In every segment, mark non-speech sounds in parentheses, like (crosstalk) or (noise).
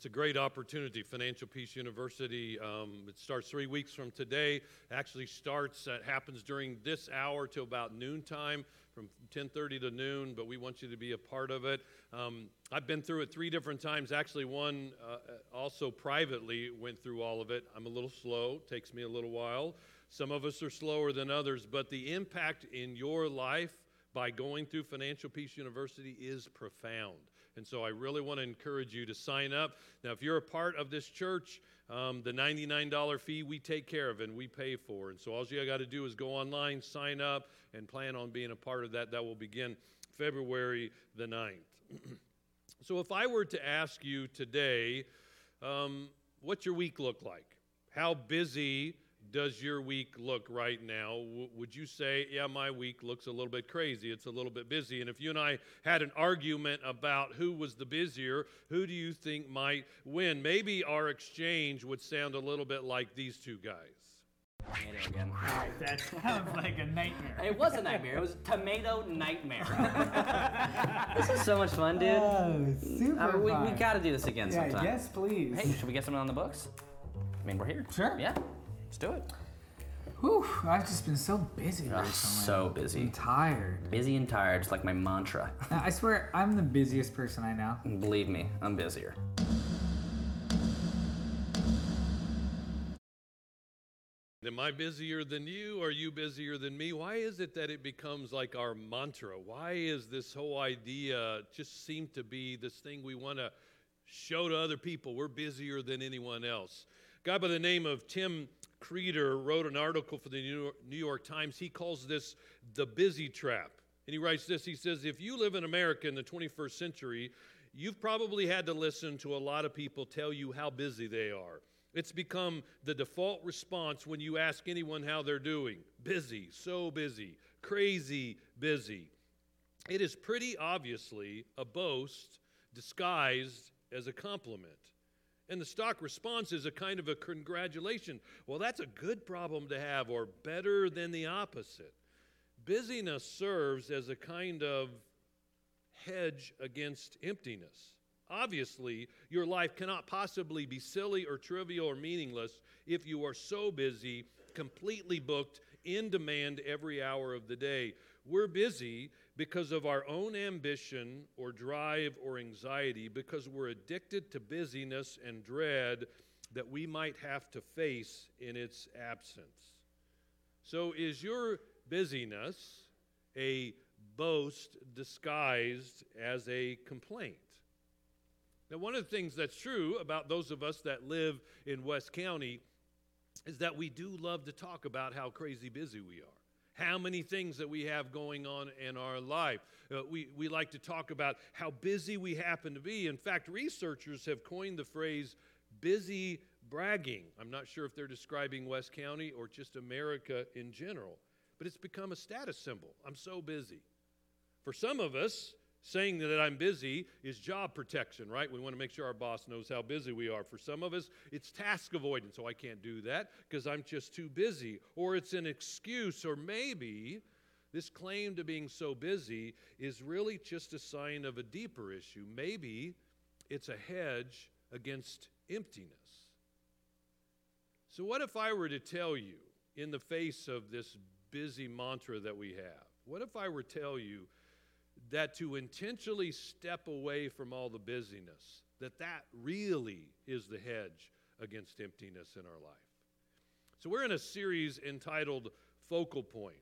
It's a great opportunity. Financial Peace University. Um, it starts three weeks from today. Actually starts. that happens during this hour till about noontime, from 10:30 to noon. But we want you to be a part of it. Um, I've been through it three different times. Actually, one uh, also privately went through all of it. I'm a little slow. Takes me a little while. Some of us are slower than others, but the impact in your life by going through Financial Peace University is profound. And so I really want to encourage you to sign up. Now, if you're a part of this church, um, the $99 fee we take care of and we pay for. And so all you got to do is go online, sign up, and plan on being a part of that. That will begin February the 9th. (clears throat) so if I were to ask you today, um, what's your week look like? How busy does your week look right now? W- would you say, yeah, my week looks a little bit crazy? It's a little bit busy. And if you and I had an argument about who was the busier, who do you think might win? Maybe our exchange would sound a little bit like these two guys. again. That sounds like a nightmare. It was a nightmare. It was a tomato nightmare. (laughs) this is so much fun, dude. Oh, super Uh, we, we fun. gotta do this again Yeah, sometime. yes, please. Hey, should we get something on the books? I mean, we're here. Sure. Yeah. Let's do it. Whew, I've just been so busy Ugh, recently. so busy. I'm tired. Busy and tired, just like my mantra. I swear, I'm the busiest person I know. Believe me, I'm busier. Am I busier than you? Are you busier than me? Why is it that it becomes like our mantra? Why is this whole idea just seem to be this thing we want to show to other people? We're busier than anyone else. A guy by the name of Tim Kreider wrote an article for the New York- New York Times. He calls this the busy trap. And he writes this He says, If you live in America in the 21st century, you've probably had to listen to a lot of people tell you how busy they are. It's become the default response when you ask anyone how they're doing busy, so busy, crazy busy. It is pretty obviously a boast disguised as a compliment. And the stock response is a kind of a congratulation. Well, that's a good problem to have, or better than the opposite. Busyness serves as a kind of hedge against emptiness. Obviously, your life cannot possibly be silly or trivial or meaningless if you are so busy, completely booked, in demand every hour of the day. We're busy because of our own ambition or drive or anxiety, because we're addicted to busyness and dread that we might have to face in its absence. So, is your busyness a boast disguised as a complaint? Now, one of the things that's true about those of us that live in West County is that we do love to talk about how crazy busy we are. How many things that we have going on in our life. Uh, we, we like to talk about how busy we happen to be. In fact, researchers have coined the phrase busy bragging. I'm not sure if they're describing West County or just America in general, but it's become a status symbol. I'm so busy. For some of us, saying that I'm busy is job protection, right? We want to make sure our boss knows how busy we are. For some of us, it's task avoidance. So I can't do that because I'm just too busy. Or it's an excuse, or maybe this claim to being so busy is really just a sign of a deeper issue. Maybe it's a hedge against emptiness. So, what if I were to tell you, in the face of this busy mantra that we have, what if I were to tell you that to intentionally step away from all the busyness, that that really is the hedge against emptiness in our life? So, we're in a series entitled Focal Point.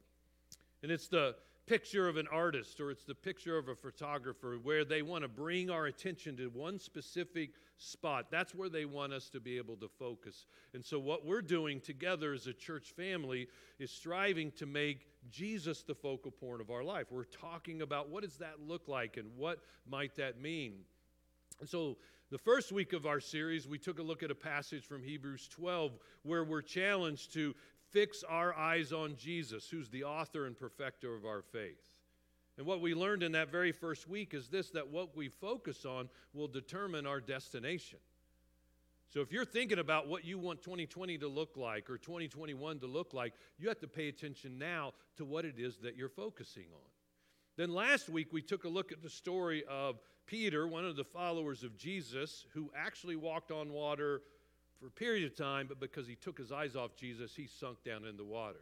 And it's the picture of an artist or it's the picture of a photographer where they want to bring our attention to one specific spot. That's where they want us to be able to focus. And so, what we're doing together as a church family is striving to make Jesus the focal point of our life. We're talking about what does that look like and what might that mean. And so, the first week of our series, we took a look at a passage from Hebrews 12 where we're challenged to fix our eyes on Jesus, who's the author and perfecter of our faith. And what we learned in that very first week is this that what we focus on will determine our destination. So if you're thinking about what you want 2020 to look like or 2021 to look like, you have to pay attention now to what it is that you're focusing on. Then last week we took a look at the story of Peter, one of the followers of Jesus, who actually walked on water for a period of time, but because he took his eyes off Jesus, he sunk down in the water.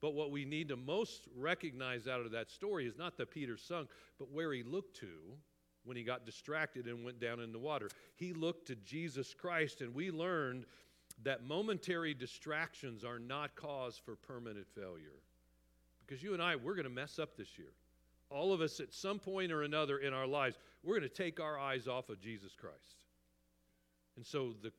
But what we need to most recognize out of that story is not that Peter sunk, but where he looked to when he got distracted and went down in the water. He looked to Jesus Christ, and we learned that momentary distractions are not cause for permanent failure. Because you and I, we're going to mess up this year. All of us, at some point or another in our lives, we're going to take our eyes off of Jesus Christ. And so the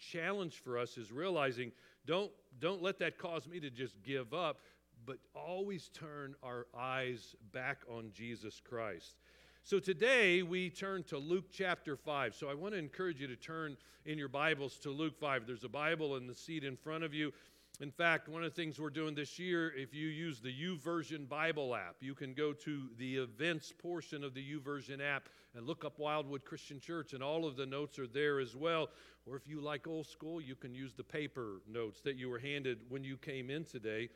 challenge for us is realizing don't, don't let that cause me to just give up, but always turn our eyes back on Jesus Christ. So today we turn to Luke chapter 5. So I want to encourage you to turn in your Bibles to Luke 5. There's a Bible in the seat in front of you. In fact, one of the things we're doing this year, if you use the YouVersion Bible app, you can go to the events portion of the YouVersion app and look up Wildwood Christian Church, and all of the notes are there as well. Or if you like old school, you can use the paper notes that you were handed when you came in today.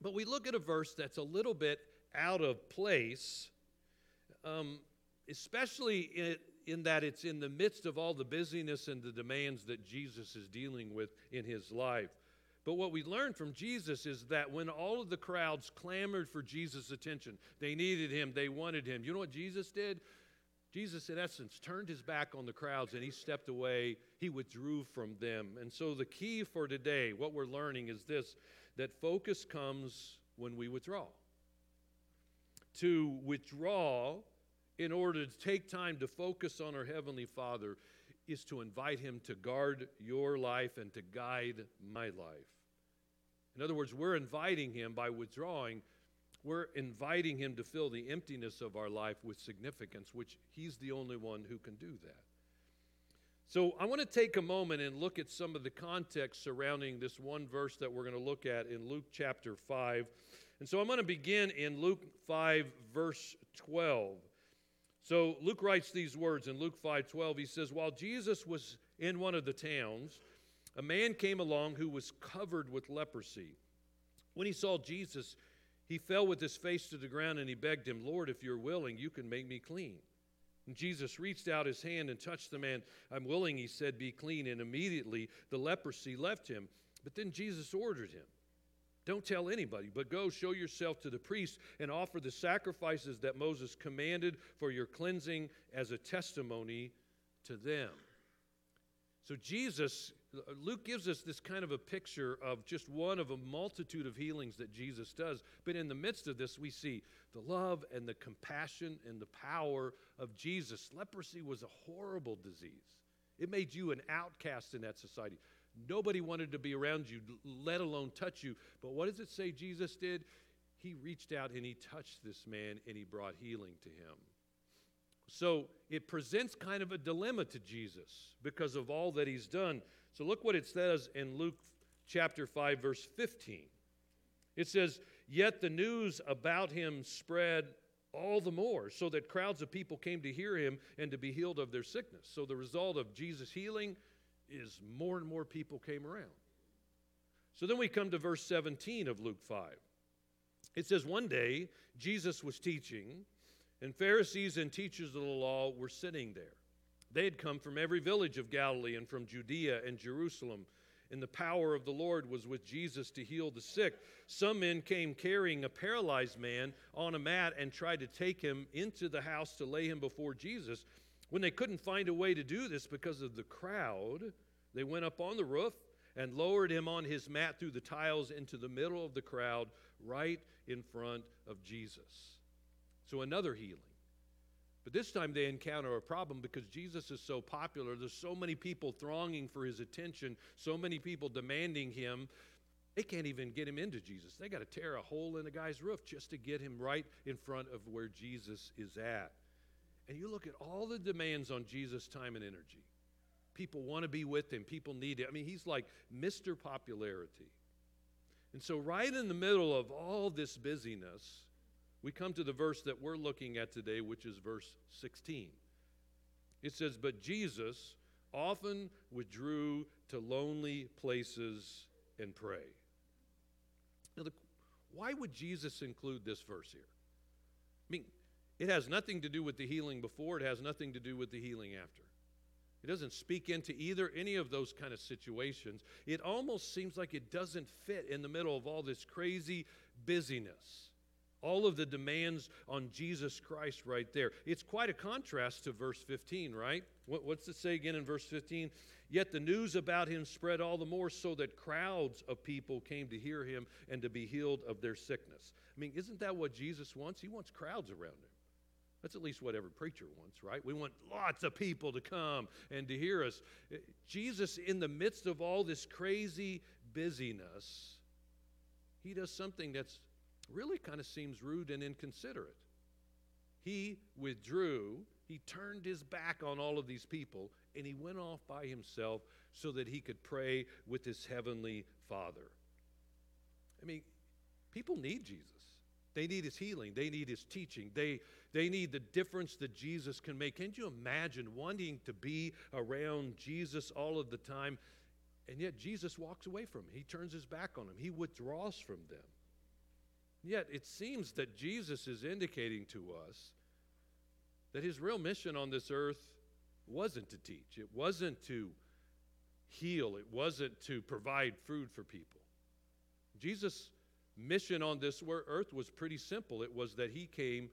But we look at a verse that's a little bit out of place um, especially in, in that it's in the midst of all the busyness and the demands that Jesus is dealing with in his life. But what we learn from Jesus is that when all of the crowds clamored for Jesus' attention, they needed him, they wanted him. You know what Jesus did? Jesus, in essence, turned his back on the crowds and he stepped away. He withdrew from them. And so, the key for today, what we're learning is this that focus comes when we withdraw. To withdraw in order to take time to focus on our Heavenly Father is to invite Him to guard your life and to guide my life. In other words, we're inviting Him by withdrawing, we're inviting Him to fill the emptiness of our life with significance, which He's the only one who can do that. So I want to take a moment and look at some of the context surrounding this one verse that we're going to look at in Luke chapter 5. And so I'm going to begin in Luke 5, verse 12. So Luke writes these words in Luke 5:12. He says, "While Jesus was in one of the towns, a man came along who was covered with leprosy. When he saw Jesus, he fell with his face to the ground and he begged him, "Lord, if you're willing, you can make me clean." And Jesus reached out his hand and touched the man. "I'm willing," he said, "be clean." And immediately the leprosy left him. But then Jesus ordered him, don't tell anybody, but go show yourself to the priest and offer the sacrifices that Moses commanded for your cleansing as a testimony to them. So, Jesus, Luke gives us this kind of a picture of just one of a multitude of healings that Jesus does. But in the midst of this, we see the love and the compassion and the power of Jesus. Leprosy was a horrible disease, it made you an outcast in that society. Nobody wanted to be around you, let alone touch you. But what does it say Jesus did? He reached out and he touched this man and he brought healing to him. So it presents kind of a dilemma to Jesus because of all that he's done. So look what it says in Luke chapter 5, verse 15. It says, Yet the news about him spread all the more, so that crowds of people came to hear him and to be healed of their sickness. So the result of Jesus' healing is more and more people came around. So then we come to verse 17 of Luke 5. It says, One day Jesus was teaching, and Pharisees and teachers of the law were sitting there. They had come from every village of Galilee and from Judea and Jerusalem, and the power of the Lord was with Jesus to heal the sick. Some men came carrying a paralyzed man on a mat and tried to take him into the house to lay him before Jesus. When they couldn't find a way to do this because of the crowd, they went up on the roof and lowered him on his mat through the tiles into the middle of the crowd, right in front of Jesus. So, another healing. But this time they encounter a problem because Jesus is so popular. There's so many people thronging for his attention, so many people demanding him. They can't even get him into Jesus. They got to tear a hole in the guy's roof just to get him right in front of where Jesus is at. And you look at all the demands on Jesus' time and energy. People want to be with him, people need it. I mean, he's like Mr. Popularity. And so, right in the middle of all this busyness, we come to the verse that we're looking at today, which is verse 16. It says, But Jesus often withdrew to lonely places and pray. Now, the, why would Jesus include this verse here? It has nothing to do with the healing before, it has nothing to do with the healing after. It doesn't speak into either any of those kind of situations. It almost seems like it doesn't fit in the middle of all this crazy busyness. All of the demands on Jesus Christ right there. It's quite a contrast to verse 15, right? What, what's it say again in verse 15? Yet the news about him spread all the more so that crowds of people came to hear him and to be healed of their sickness. I mean, isn't that what Jesus wants? He wants crowds around him. That's at least what every preacher wants, right? We want lots of people to come and to hear us. Eh, Jesus, in the midst of all this crazy busyness, he does something that's really kind of seems rude and inconsiderate. He withdrew, he turned his back on all of these people, and he went off by himself so that he could pray with his heavenly Father. I mean, people need Jesus. They need his healing. They need his teaching. They, they need the difference that Jesus can make. Can't you imagine wanting to be around Jesus all of the time? And yet Jesus walks away from him. He turns his back on him. He withdraws from them. Yet it seems that Jesus is indicating to us that his real mission on this earth wasn't to teach, it wasn't to heal, it wasn't to provide food for people. Jesus' mission on this earth was pretty simple it was that he came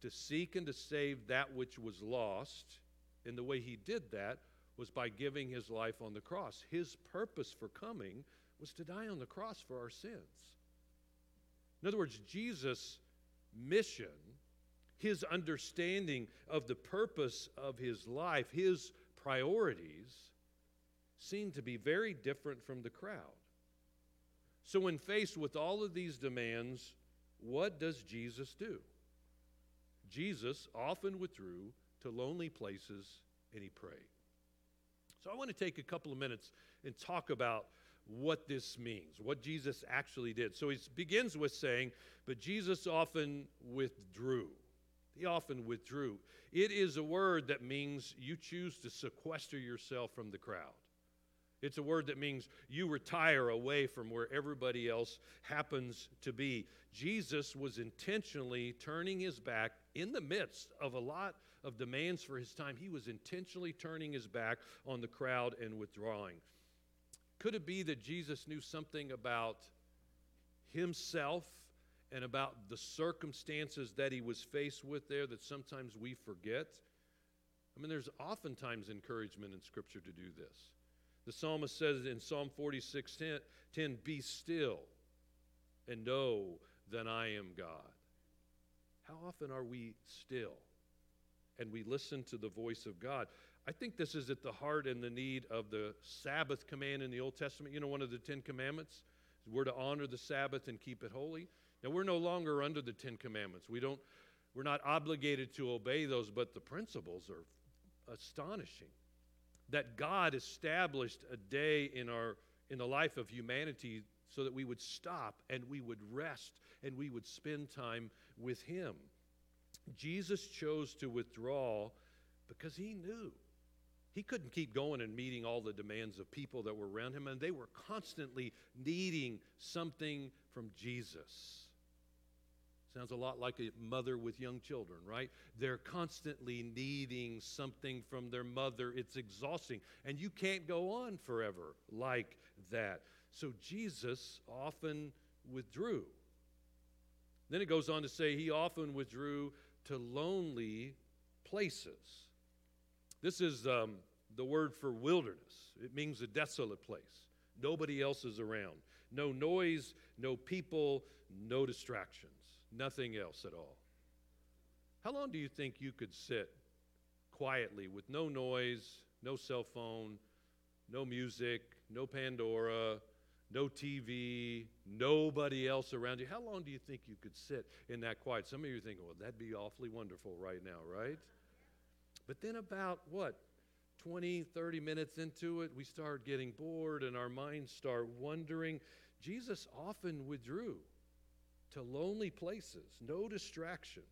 to seek and to save that which was lost. And the way he did that was by giving his life on the cross. His purpose for coming was to die on the cross for our sins. In other words, Jesus' mission, his understanding of the purpose of his life, his priorities, seemed to be very different from the crowd. So, when faced with all of these demands, what does Jesus do? Jesus often withdrew to lonely places and he prayed. So, I want to take a couple of minutes and talk about what this means, what Jesus actually did. So he begins with saying, But Jesus often withdrew. He often withdrew. It is a word that means you choose to sequester yourself from the crowd. It's a word that means you retire away from where everybody else happens to be. Jesus was intentionally turning his back in the midst of a lot of demands for his time. He was intentionally turning his back on the crowd and withdrawing. Could it be that Jesus knew something about himself and about the circumstances that he was faced with there that sometimes we forget? I mean, there's oftentimes encouragement in Scripture to do this. The psalmist says in Psalm 46 10, 10 Be still and know that I am God. How often are we still and we listen to the voice of God? I think this is at the heart and the need of the Sabbath command in the Old Testament. You know, one of the Ten Commandments? We're to honor the Sabbath and keep it holy. Now, we're no longer under the Ten Commandments. We don't, we're not obligated to obey those, but the principles are astonishing. That God established a day in, our, in the life of humanity so that we would stop and we would rest and we would spend time with Him. Jesus chose to withdraw because He knew he couldn't keep going and meeting all the demands of people that were around him, and they were constantly needing something from Jesus. Sounds a lot like a mother with young children, right? They're constantly needing something from their mother. It's exhausting. And you can't go on forever like that. So Jesus often withdrew. Then it goes on to say he often withdrew to lonely places. This is um, the word for wilderness. It means a desolate place. Nobody else is around. No noise, no people, no distractions. Nothing else at all. How long do you think you could sit quietly with no noise, no cell phone, no music, no Pandora, no TV, nobody else around you? How long do you think you could sit in that quiet? Some of you are thinking, well, that'd be awfully wonderful right now, right? But then, about what, 20, 30 minutes into it, we start getting bored and our minds start wondering. Jesus often withdrew to lonely places, no distraction.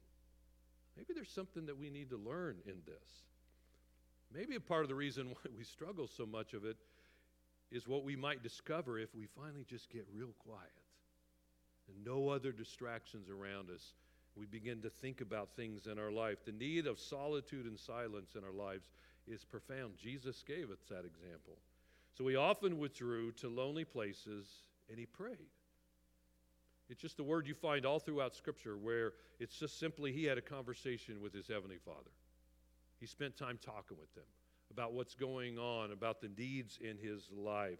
Maybe there's something that we need to learn in this. Maybe a part of the reason (laughs) why we struggle so much of it is what we might discover if we finally just get real quiet and no other distractions around us We begin to think about things in our life. The need of solitude and silence in our lives is profound. Jesus gave us that example. So he often withdrew to lonely places and he prayed. It's just a word you find all throughout Scripture where it's just simply he had a conversation with his Heavenly Father. He spent time talking with them about what's going on, about the needs in his life.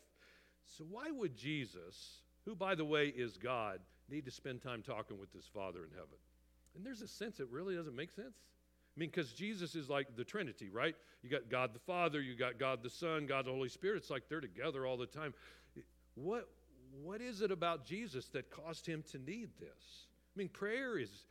So, why would Jesus, who, by the way, is God, need to spend time talking with his Father in heaven? And there's a sense it really doesn't make sense. I mean, because Jesus is like the Trinity, right? You got God the Father, you got God the Son, God the Holy Spirit. It's like they're together all the time. What, what is it about Jesus that caused him to need this? I mean, prayer is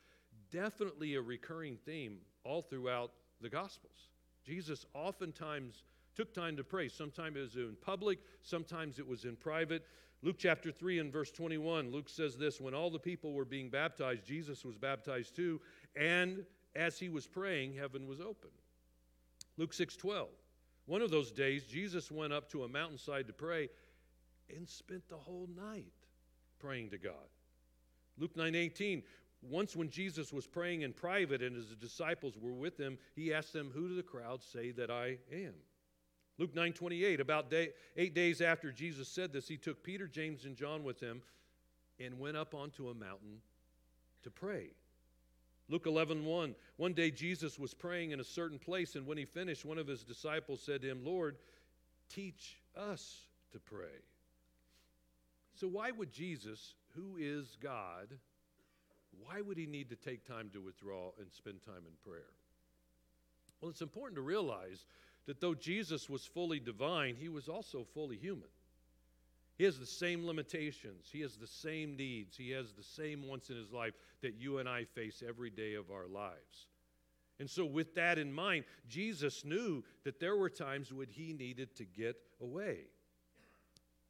definitely a recurring theme all throughout the Gospels. Jesus oftentimes took time to pray. Sometimes it was in public, sometimes it was in private. Luke chapter 3 and verse 21, Luke says this When all the people were being baptized, Jesus was baptized too, and as he was praying, heaven was open. Luke 6 12, one of those days, Jesus went up to a mountainside to pray and spent the whole night praying to God. Luke 9 18, once when Jesus was praying in private and his disciples were with him, he asked them, Who do the crowd say that I am? Luke 9 28, about day, eight days after Jesus said this, he took Peter, James, and John with him and went up onto a mountain to pray. Luke 11 1, one day Jesus was praying in a certain place, and when he finished, one of his disciples said to him, Lord, teach us to pray. So, why would Jesus, who is God, why would he need to take time to withdraw and spend time in prayer? Well, it's important to realize that though Jesus was fully divine, he was also fully human. He has the same limitations, he has the same needs, he has the same wants in his life that you and I face every day of our lives. And so, with that in mind, Jesus knew that there were times when he needed to get away.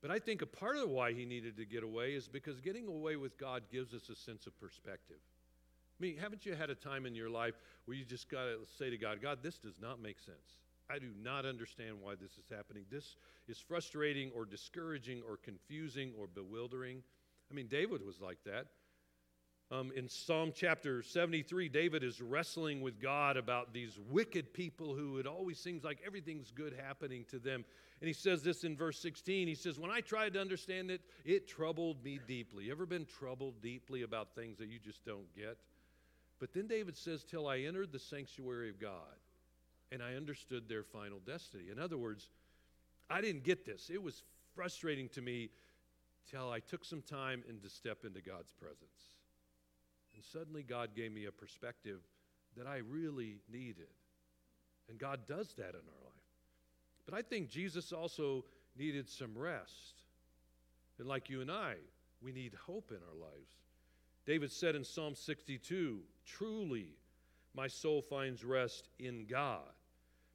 But I think a part of why he needed to get away is because getting away with God gives us a sense of perspective. I mean, haven't you had a time in your life where you just got to say to God, God, this does not make sense? I do not understand why this is happening. This is frustrating or discouraging or confusing or bewildering. I mean, David was like that. Um, in Psalm chapter 73, David is wrestling with God about these wicked people who it always seems like everything's good happening to them. And he says this in verse 16. He says, When I tried to understand it, it troubled me deeply. You ever been troubled deeply about things that you just don't get? But then David says, Till I entered the sanctuary of God and I understood their final destiny. In other words, I didn't get this. It was frustrating to me till I took some time and to step into God's presence. And suddenly God gave me a perspective that I really needed. And God does that in our life. But I think Jesus also needed some rest. And like you and I, we need hope in our lives. David said in Psalm 62 Truly, my soul finds rest in God.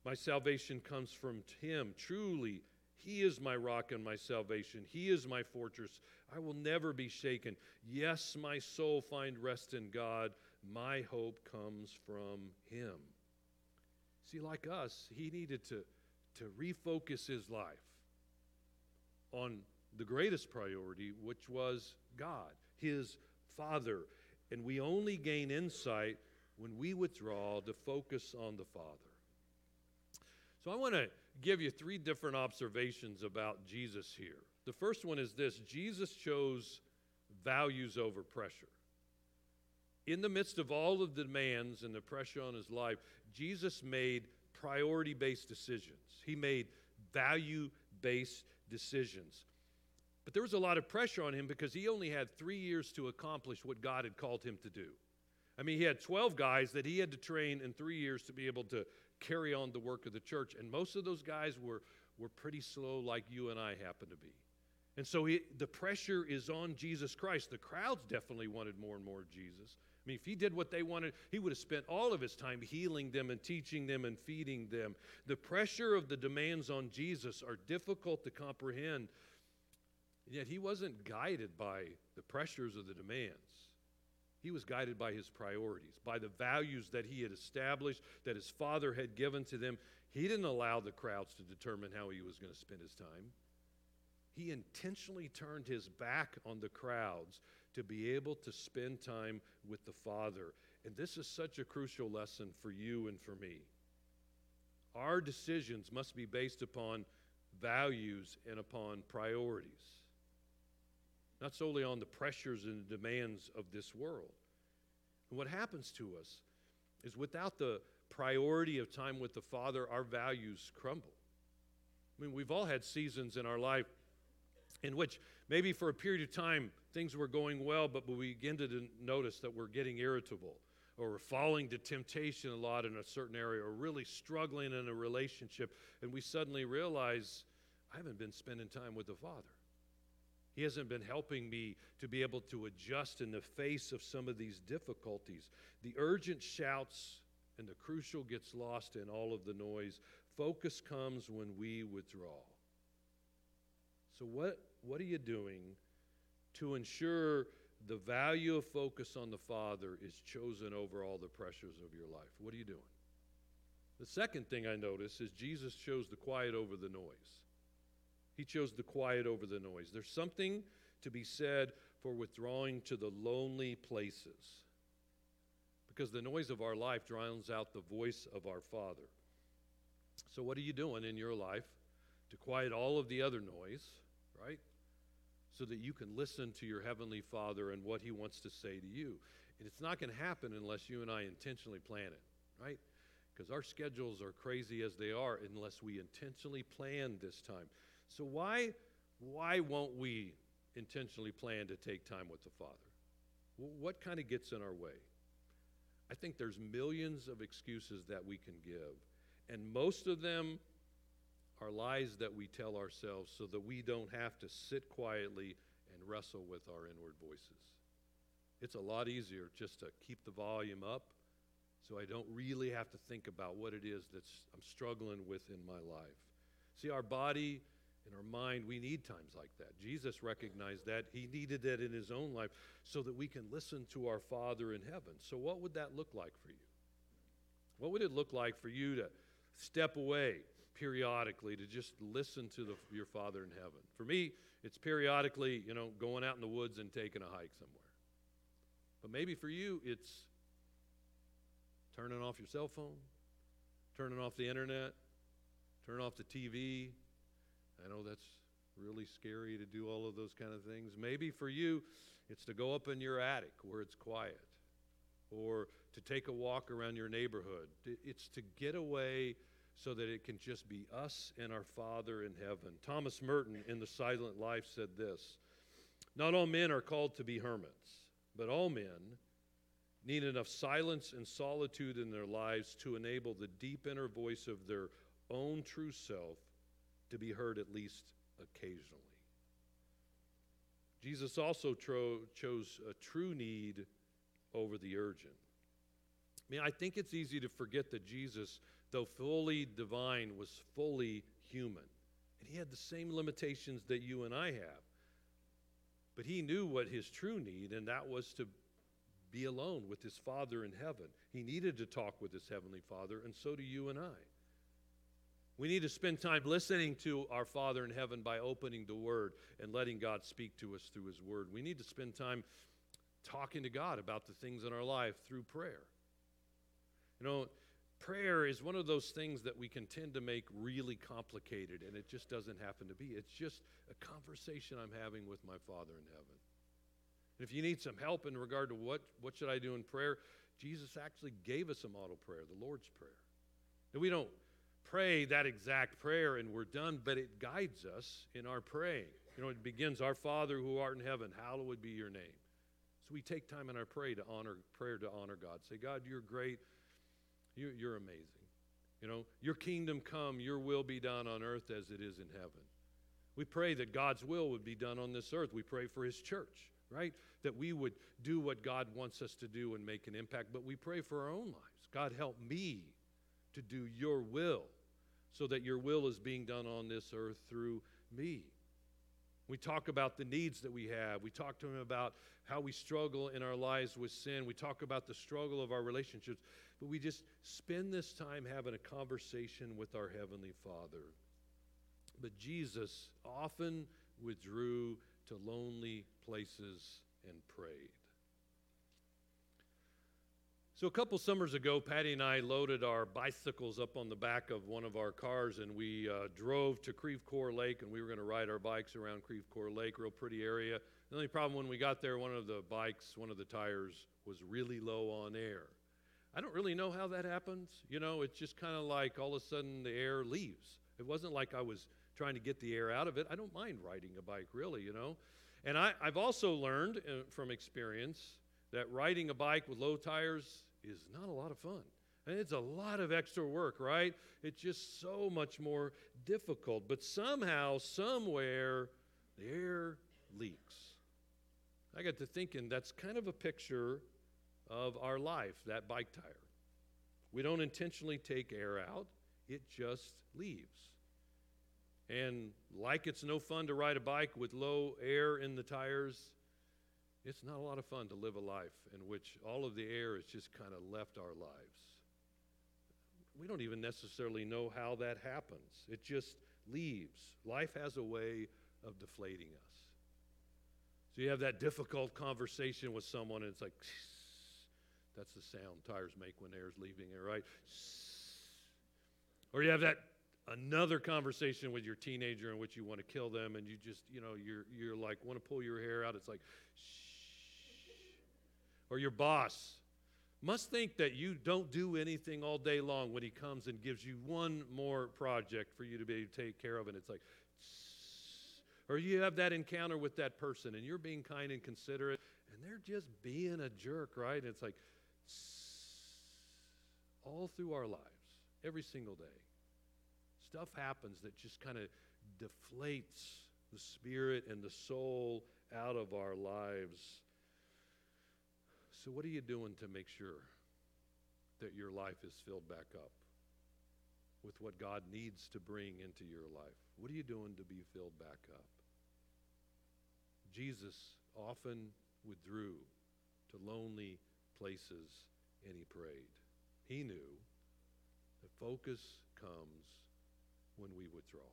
My salvation comes from Him. Truly, He is my rock and my salvation. He is my fortress. I will never be shaken. Yes, my soul find rest in God. My hope comes from Him. See, like us, He needed to, to refocus His life on the greatest priority, which was God, His Father. And we only gain insight when we withdraw to focus on the Father. So I want to give you three different observations about Jesus here. The first one is this Jesus chose values over pressure. In the midst of all of the demands and the pressure on his life, Jesus made priority based decisions. He made value based decisions. But there was a lot of pressure on him because he only had three years to accomplish what God had called him to do. I mean, he had 12 guys that he had to train in three years to be able to carry on the work of the church. And most of those guys were, were pretty slow, like you and I happen to be. And so he, the pressure is on Jesus Christ. The crowds definitely wanted more and more of Jesus. I mean, if he did what they wanted, he would have spent all of his time healing them and teaching them and feeding them. The pressure of the demands on Jesus are difficult to comprehend, yet he wasn't guided by the pressures of the demands. He was guided by his priorities, by the values that he had established, that his father had given to them. He didn't allow the crowds to determine how he was going to spend his time. He intentionally turned his back on the crowds to be able to spend time with the Father. And this is such a crucial lesson for you and for me. Our decisions must be based upon values and upon priorities, not solely on the pressures and the demands of this world. And what happens to us is without the priority of time with the Father, our values crumble. I mean, we've all had seasons in our life in which maybe for a period of time things were going well, but we begin to notice that we're getting irritable or we're falling to temptation a lot in a certain area or really struggling in a relationship, and we suddenly realize I haven't been spending time with the Father. He hasn't been helping me to be able to adjust in the face of some of these difficulties. The urgent shouts and the crucial gets lost in all of the noise. Focus comes when we withdraw. So, what, what are you doing to ensure the value of focus on the Father is chosen over all the pressures of your life? What are you doing? The second thing I notice is Jesus chose the quiet over the noise. He chose the quiet over the noise. There's something to be said for withdrawing to the lonely places because the noise of our life drowns out the voice of our Father. So, what are you doing in your life to quiet all of the other noise, right? So that you can listen to your Heavenly Father and what He wants to say to you. And it's not going to happen unless you and I intentionally plan it, right? Because our schedules are crazy as they are unless we intentionally plan this time. So why why won't we intentionally plan to take time with the Father? What kind of gets in our way? I think there's millions of excuses that we can give, and most of them are lies that we tell ourselves so that we don't have to sit quietly and wrestle with our inward voices. It's a lot easier just to keep the volume up so I don't really have to think about what it is that I'm struggling with in my life. See, our body in our mind, we need times like that. Jesus recognized that. He needed that in his own life so that we can listen to our Father in heaven. So, what would that look like for you? What would it look like for you to step away periodically to just listen to the, your Father in heaven? For me, it's periodically, you know, going out in the woods and taking a hike somewhere. But maybe for you, it's turning off your cell phone, turning off the internet, turning off the TV, I know that's really scary to do all of those kind of things. Maybe for you, it's to go up in your attic where it's quiet, or to take a walk around your neighborhood. It's to get away so that it can just be us and our Father in heaven. Thomas Merton in The Silent Life said this Not all men are called to be hermits, but all men need enough silence and solitude in their lives to enable the deep inner voice of their own true self to be heard at least occasionally. Jesus also tro- chose a true need over the urgent. I mean, I think it's easy to forget that Jesus, though fully divine, was fully human. And he had the same limitations that you and I have. But he knew what his true need, and that was to be alone with his Father in heaven. He needed to talk with his Heavenly Father, and so do you and I. We need to spend time listening to our Father in heaven by opening the Word and letting God speak to us through His Word. We need to spend time talking to God about the things in our life through prayer. You know, prayer is one of those things that we can tend to make really complicated, and it just doesn't happen to be. It's just a conversation I'm having with my Father in heaven. And if you need some help in regard to what, what should I do in prayer, Jesus actually gave us a model prayer, the Lord's Prayer. And we don't pray that exact prayer and we're done, but it guides us in our praying. You know, it begins, Our Father who art in heaven, hallowed be your name. So we take time in our pray to honor prayer to honor God. Say, God, you're great. You, you're amazing. You know, your kingdom come, your will be done on earth as it is in heaven. We pray that God's will would be done on this earth. We pray for his church, right? That we would do what God wants us to do and make an impact, but we pray for our own lives. God, help me to do your will so that your will is being done on this earth through me. We talk about the needs that we have. We talk to him about how we struggle in our lives with sin. We talk about the struggle of our relationships. But we just spend this time having a conversation with our Heavenly Father. But Jesus often withdrew to lonely places and prayed. So, a couple summers ago, Patty and I loaded our bicycles up on the back of one of our cars and we uh, drove to Creve Coeur Lake and we were going to ride our bikes around Creve Coeur Lake, real pretty area. The only problem when we got there, one of the bikes, one of the tires was really low on air. I don't really know how that happens. You know, it's just kind of like all of a sudden the air leaves. It wasn't like I was trying to get the air out of it. I don't mind riding a bike, really, you know. And I, I've also learned uh, from experience that riding a bike with low tires is not a lot of fun. And it's a lot of extra work, right? It's just so much more difficult. But somehow, somewhere, the air leaks. I got to thinking that's kind of a picture of our life, that bike tire. We don't intentionally take air out, it just leaves. And like it's no fun to ride a bike with low air in the tires, it's not a lot of fun to live a life in which all of the air has just kind of left our lives. We don't even necessarily know how that happens, it just leaves. Life has a way of deflating us. So you have that difficult conversation with someone, and it's like, (sniffs) that's the sound tires make when air's leaving it, right? Or you have that another conversation with your teenager in which you want to kill them, and you just, you know, you're you're like want to pull your hair out. It's like, shh. Or your boss must think that you don't do anything all day long when he comes and gives you one more project for you to be able to take care of, and it's like, or you have that encounter with that person and you're being kind and considerate, and they're just being a jerk, right? And it's like, all through our lives, every single day, stuff happens that just kind of deflates the spirit and the soul out of our lives. So, what are you doing to make sure that your life is filled back up with what God needs to bring into your life? What are you doing to be filled back up? Jesus often withdrew to lonely places and he prayed. He knew that focus comes when we withdraw.